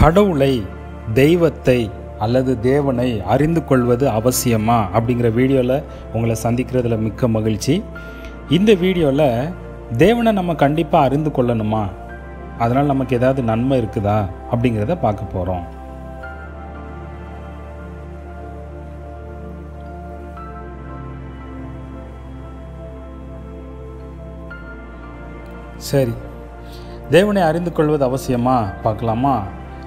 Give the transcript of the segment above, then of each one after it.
கடவுளை தெய்வத்தை அல்லது தேவனை அறிந்து கொள்வது அவசியமா அப்படிங்கிற வீடியோவில் உங்களை சந்திக்கிறதுல மிக்க மகிழ்ச்சி. இந்த வீடியோவில் தேவனை நம்ம கண்டிப்பாக அறிந்து கொள்ளணுமா? அதனால் நமக்கு ஏதாவது நன்மை இருக்குதா? அப்படிங்கிறத பார்க்க போகிறோம் சரி. தேவனை அறிந்து கொள்வது அவசியமா? பார்க்கலாமா?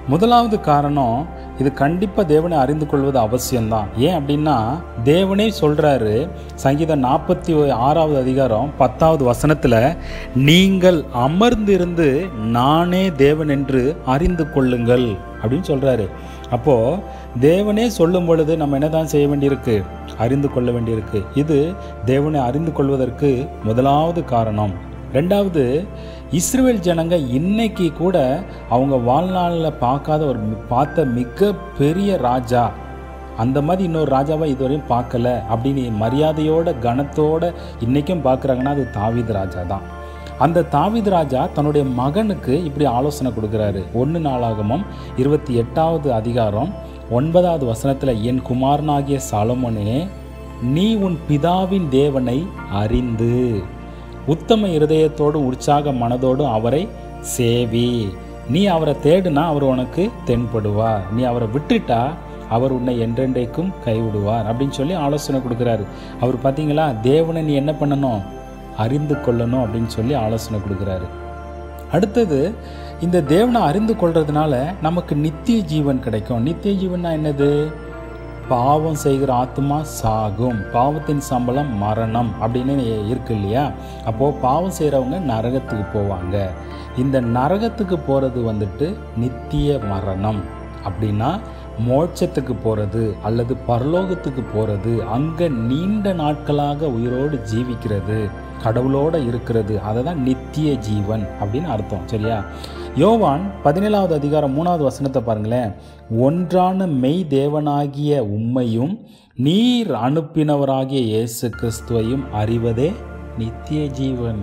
முதலாவது காரணம் இது கண்டிப்பாக தேவனை அறிந்து கொள்வது அவசியம்தான். ஏன் அப்படின்னா தேவனே சொல்கிறாரு சங்கீதம் நாற்பத்தி ஆறாவது அதிகாரம் பத்தாவது வசனத்தில் நீங்கள் அமர்ந்திருந்து நானே தேவன் என்று அறிந்து கொள்ளுங்கள் அப்படின்னு சொல்கிறாரு அப்போது தேவனே சொல்லும் பொழுது நம்ம என்ன தான் செய்ய வேண்டியிருக்கு? அறிந்து கொள்ள வேண்டியிருக்கு. இது தேவனை அறிந்து கொள்வதற்கு முதலாவது காரணம். ரெண்டாவது இஸ்ரேல் ஜனங்க இன்னைக்கு கூட அவங்க வாழ்நாளில் பார்க்காத ஒரு பார்த்த மிக பெரிய ராஜா. அந்த மாதிரி இன்னொரு ராஜாவை இதுவரையும் பார்க்கல. அப்படின்னு மரியாதையோட கனத்தோட இன்றைக்கும் பார்க்குறாங்கன்னா அது தாவீது ராஜா தான். அந்த தாவீது ராஜா தன்னுடைய மகனுக்கு இப்படி ஆலோசனை கொடுக்குறாரு. ஒன்று நாளாகமும் இருபத்தி எட்டாவது அதிகாரம் ஒன்பதாவது வசனத்தில் என் குமாரனாகிய சாலமோனே நீ உன் பிதாவின் தேவனை அறிந்து உத்தம இருதயத்தோடு உற்சாக மனதோடு அவரை சேவி. நீ அவரை தேடுனா அவர் உனக்கு தென்படுவார். நீ அவரை விட்டுட்டா அவர் உன்னை என்றென்றைக்கும் கைவிடுவார் அப்படின்னு சொல்லி ஆலோசனை கொடுக்குறாரு. அவர் பார்த்தீங்களா? தேவனை நீ என்ன பண்ணணும்? அறிந்து கொள்ளணும் அப்படின்னு சொல்லி ஆலோசனை கொடுக்குறாரு. அடுத்தது இந்த தேவனை அறிந்து கொள்றதுனால நமக்கு நித்திய ஜீவன் கிடைக்கும். நித்திய ஜீவன்னா என்னது? பாவம் செய்கிற ஆத்மா சாகும். பாவத்தின் சம்பளம் மரணம் அப்படின்னு இருக்கு இல்லையா? அப்போது பாவம் செய்கிறவங்க நரகத்துக்கு போவாங்க. இந்த நரகத்துக்கு போகிறது வந்துட்டு நித்திய மரணம். அப்படின்னா மோட்சத்துக்கு போகிறது அல்லது பரலோகத்துக்கு போகிறது அங்கே நீண்ட நாட்களாக உயிரோடு ஜீவிக்கிறது கடவுளோடு இருக்கிறது அதை தான் நித்திய ஜீவன் அப்படின்னு அர்த்தம் சரியா? யோவான் பதினேழாவது அதிகாரம் மூணாவது வசனத்தை பாருங்களேன். ஒன்றான மெய் தேவனாகிய உம்மையும் நீர் அனுப்பினவராகிய இயேசு கிறிஸ்துவையும் அறிவதே நித்திய ஜீவன்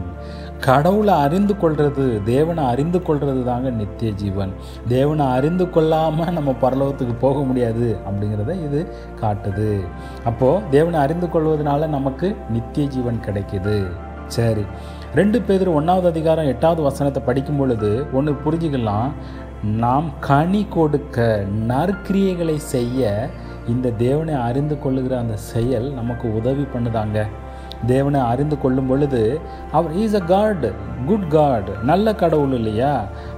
கடவுளை அறிந்து கொள்வது தேவனை அறிந்து கொள்வது தாங்க நித்திய ஜீவன் தேவனை அறிந்து கொள்ளாமல் நம்ம பரலோகத்துக்கு போக முடியாது அப்படிங்கிறத இது காட்டுது. அப்போது தேவனை அறிந்து கொள்வதனால நமக்கு நித்திய ஜீவன் கிடைக்குது. சரி. ரெண்டு பேர் ஒன்றாவது அதிகாரம் எட்டாவது வசனத்தை படிக்கும் பொழுது ஒன்று புரிஞ்சுக்கலாம். நாம் கனி கொடுக்க நற்கிரியைகளை செய்ய இந்த தேவனை அறிந்து கொள்ளுகிற அந்த செயல் நமக்கு உதவி பண்ணுதாங்க. தேவனை அறிந்து கொள்ளும் பொழுது அவர் is a god good god நல்ல கடவுள் இல்லையா?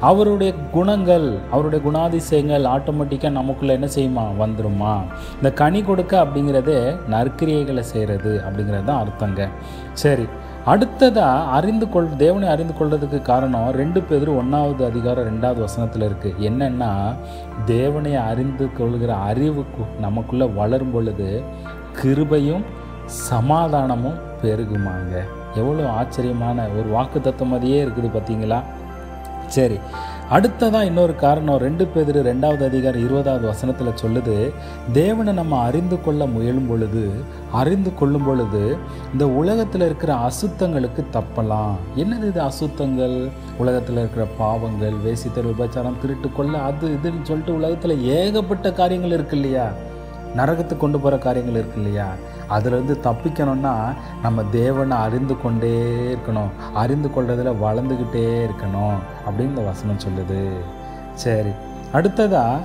அவருடைய குணங்கள் அவருடைய குணாதிசயங்கள் ஆட்டோமேட்டிக்காக நமக்குள்ளே என்ன செய்யுமா? வந்துருமா? இந்த கனி கொடுக்க அப்படிங்கிறதே நற்கிரியைகளை செய்கிறது அப்படிங்கிறது தான் அர்த்தங்க. சரி அடுத்ததாக அறிந்து கொள் தேவனை அறிந்து கொள்றதுக்கு காரணம் ரெண்டு பேர் ஒன்றாவது அதிகாரம் ரெண்டாவது வசனத்தில் இருக்குது என்னென்னா தேவனை அறிந்து கொள்கிற அறிவு நமக்குள்ளே வளரும் பொழுது கிருபையும் சமாதானமும் பெருகுமாங்க. எவ்வளோ ஆச்சரியமான ஒரு வாக்கு தத்துவமதியே இருக்குது பார்த்தீங்களா சரி அடுத்ததாக இன்னொரு காரணம் ரெண்டு பேர் ரெண்டாவது அதிகாரி இருபதாவது வசனத்தில் சொல்லுது தேவனை நம்ம அறிந்து கொள்ள முயலும் பொழுது அறிந்து கொள்ளும் பொழுது இந்த உலகத்தில் இருக்கிற அசுத்தங்களுக்கு தப்பலாம். என்னது இது அசுத்தங்கள்? உலகத்தில் இருக்கிற பாவங்கள் வேசித்தல் விபச்சாரம் திருட்டு கொள்ள அது இதுன்னு சொல்லிட்டு உலகத்தில் ஏகப்பட்ட காரியங்கள் இருக்கு இல்லையா? நரகத்துக்கு கொண்டு போகிற காரியங்கள் இருக்கு இல்லையா? அதிலிருந்து தப்பிக்கணும்னா நம்ம தேவனை அறிந்து கொண்டே இருக்கணும். அறிந்து கொள்றதில் வளர்ந்துக்கிட்டே இருக்கணும். அப்படின்னு இந்த வசனம் சொல்லுது. சரி அடுத்ததாக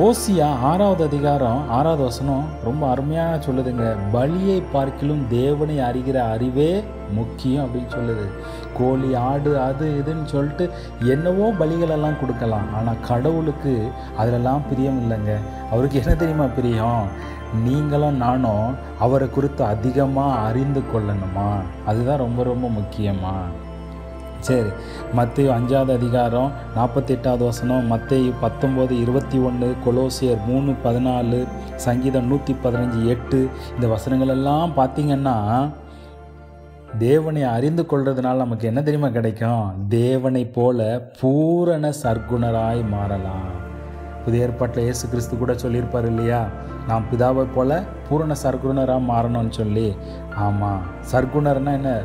ஓசியா ஆறாவது அதிகாரம் ஆறாவது வசனம் ரொம்ப அருமையாக சொல்லுதுங்க. பலியை பார்க்கிலும் தேவனை அறிகிற அறிவே முக்கியம் அப்படின்னு சொல்லுது. கோழி ஆடு அது இதுன்னு சொல்லிட்டு என்னவோ பலிகளெல்லாம் கொடுக்கலாம். ஆனால் கடவுளுக்கு அதிலெல்லாம் பிரியம் இல்லைங்க. அவருக்கு என்ன தெரியுமா பிரியம்? நீங்களும் நானும் அவரை குறித்து அதிகமாக அறிந்து கொள்ளணுமா? அதுதான் ரொம்ப ரொம்ப முக்கியமாக சரி. மத்திய அஞ்சாவது அதிகாரம் நாற்பத்தெட்டாவது வசனம் மத்திய பத்தொம்போது இருபத்தி ஒன்று கொலோசியர் மூணு பதினாலு சங்கீதம் நூற்றி பதினஞ்சு எட்டு. இந்த வசனங்களெல்லாம் பார்த்திங்கன்னா தேவனை அறிந்து கொள்றதுனால நமக்கு என்ன தெரியுமா கிடைக்கும்? தேவனை போல பூரண சர்க்குணராய் மாறலாம். புதிய ஏற்பாட்டில் இயேசு கிறிஸ்து கூட சொல்லியிருப்பார் இல்லையா? நாம் பிதாவை போல பூரண சர்க்குணராக மாறணும்னு சொல்லி. ஆமாம் சர்க்குணர்னா என்ன?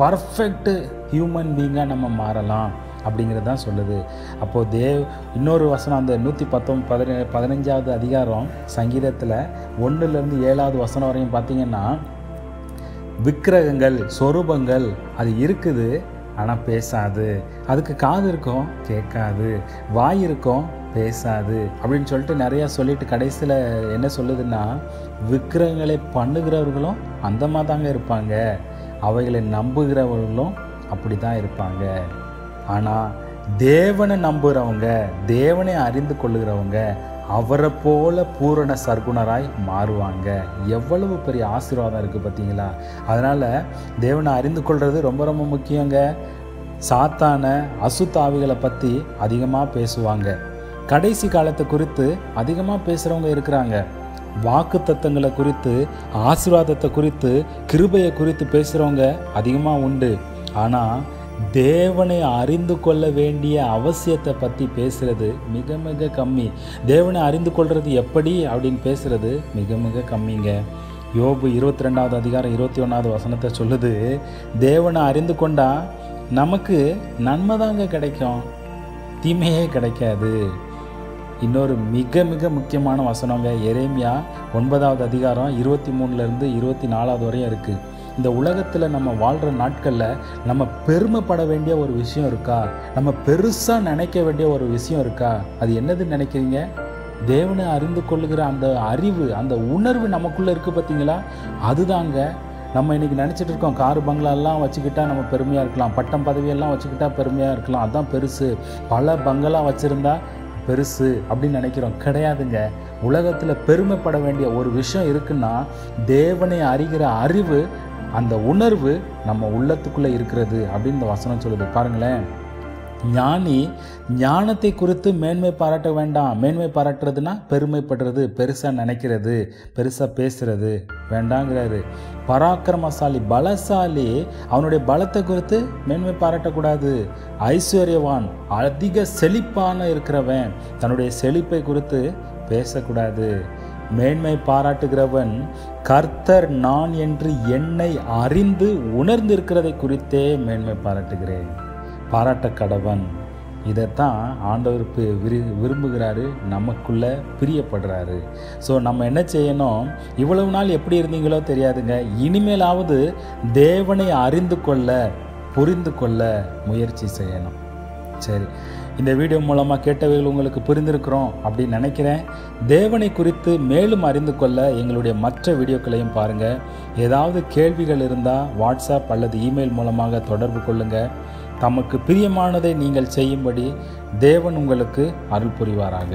பர்ஃபெக்ட் ஹியூமன் பீங்காக நம்ம மாறலாம் அப்படிங்கிறது தான் சொல்லுது. அப்போது தேவ் இன்னொரு வசனம் அந்த நூற்றி பத்தொம் பதின பதினஞ்சாவது அதிகாரம் சங்கீதத்தில் ஒன்றுலேருந்து ஏழாவது வசனம் வரையும் பார்த்தீங்கன்னா விக்கிரகங்கள் சொரூபங்கள் அது இருக்குது ஆனால் பேசாது. அதுக்கு காது இருக்கும் கேட்காது. வாய் இருக்கும் பேசாது. அப்படின்னு சொல்லிட்டு நிறையா சொல்லிட்டு கடைசியில் என்ன சொல்லுதுன்னா விக்கிரகங்களை பண்ணுகிறவர்களும் அந்த மாதிரி தாங்க இருப்பாங்க. அவைகளை நம்புகிறவர்களும் அப்படி தான் இருப்பாங்க. ஆனால் தேவனை நம்புகிறவங்க தேவனை அறிந்து கொள்ளுகிறவங்க அவரை போல பூரண சர்க்குணராய் மாறுவாங்க. எவ்வளவு பெரிய ஆசீர்வாதம் இருக்குது பார்த்தீங்களா? அதனால் தேவனை அறிந்து கொள்வது ரொம்ப ரொம்ப முக்கியங்க. சாத்தான அசுத்தாவிகளை பற்றி அதிகமாக பேசுவாங்க. கடைசி காலத்தை குறித்து அதிகமாக பேசுகிறவங்க இருக்கிறாங்க. வாக்கு தத்தங்களை குறித்து ஆசீர்வாதத்தை குறித்து கிருபையை குறித்து பேசுகிறவங்க அதிகமாக உண்டு. ஆனால் தேவனை அறிந்து கொள்ள வேண்டிய அவசியத்தை பற்றி பேசுகிறது மிக மிக கம்மி. தேவனை அறிந்து கொள்வது எப்படி அப்படின்னு பேசுகிறது மிக மிக கம்மிங்க. யோபு இருபத்தி ரெண்டாவது அதிகாரம் இருபத்தி ஒன்றாவது வசனத்தை சொல்லுது தேவனை அறிந்து கொண்டா நமக்கு நன்மை தாங்க கிடைக்கும் தீமையே கிடைக்காது. இன்னொரு மிக மிக முக்கியமான வசனங்க எரேமியா ஒன்பதாவது அதிகாரம் இருபத்தி மூணுலேருந்து இருபத்தி நாலாவது வரையும் இருக்குது இந்த உலகத்தில் நம்ம வாழ்கிற நாட்களில் நம்ம பெருமைப்பட வேண்டிய ஒரு விஷயம் இருக்கா? நம்ம பெருசாக நினைக்க வேண்டிய ஒரு விஷயம் இருக்கா? அது என்னதுன்னு நினைக்கிறீங்க? தேவனை அறிந்து கொள்ளுகிற அந்த அறிவு அந்த உணர்வு நமக்குள்ளே இருக்குது பார்த்தீங்களா அதுதாங்க. நம்ம இன்றைக்கி நினச்சிட்டு இருக்கோம் காரு பங்களாலாம் வச்சுக்கிட்டா நம்ம பெருமையாக இருக்கலாம். பட்டம் பதவியெல்லாம் வச்சுக்கிட்டா பெருமையாக இருக்கலாம். அதுதான் பெருசு. பல பங்களா வச்சுருந்தா பெருசு அப்படின்னு நினைக்கிறோம். கிடையாதுங்க. உலகத்தில் பெருமைப்பட வேண்டிய ஒரு விஷயம் இருக்குன்னா தேவனை அறிகிற அறிவு அந்த உணர்வு நம்ம உள்ளத்துக்குள்ளே இருக்கிறது அப்படின்னு இந்த வசனம் சொல்லுது. பாருங்களேன். ஞானி ஞானத்தை குறித்து மேன்மை பாராட்ட வேண்டாம். மேன்மை பாராட்டுறதுனா பெருமைப்படுறது பெருசாக நினைக்கிறது பெருசாக பேசுறது வேண்டாங்கிறாரு. பராக்கிரமசாலி பலசாலி அவனுடைய பலத்தை குறித்து மேன்மை பாராட்டக்கூடாது. ஐஸ்வர்யவான் அதிக செழிப்பான இருக்கிறவன் தன்னுடைய செழிப்பை குறித்து பேசக்கூடாது. மேன்மை பாராட்டுகிறவன் கர்த்தர் நான் என்று என்னை அறிந்து உணர்ந்திருக்கிறதை குறித்தே மேன்மை பாராட்டுகிறேன். பாராட்ட கடவன் இதைத்தான் ஆண்டவருக்கு விரு விரும்புகிறாரு நமக்குள்ள பிரியப்படுறாரு. ஸோ நம்ம என்ன செய்யணும்? இவ்வளவு நாள் எப்படி இருந்தீங்களோ தெரியாதுங்க. இனிமேலாவது தேவனை அறிந்து கொள்ள புரிந்து கொள்ள முயற்சி செய்யணும். சரி. இந்த வீடியோ மூலமாக கேட்டவைகள் உங்களுக்கு புரிந்திருக்கிறோம் அப்படின்னு நினைக்கிறேன். தேவனை குறித்து மேலும் அறிந்து கொள்ள எங்களுடைய மற்ற வீடியோக்களையும் பாருங்கள் ஏதாவது கேள்விகள் இருந்தால் வாட்ஸ்அப் அல்லது இமெயில் மூலமாக தொடர்பு கொள்ளுங்கள் தமக்கு பிரியமானதை நீங்கள் செய்யும்படி தேவன் உங்களுக்கு அருள் புரிவாராக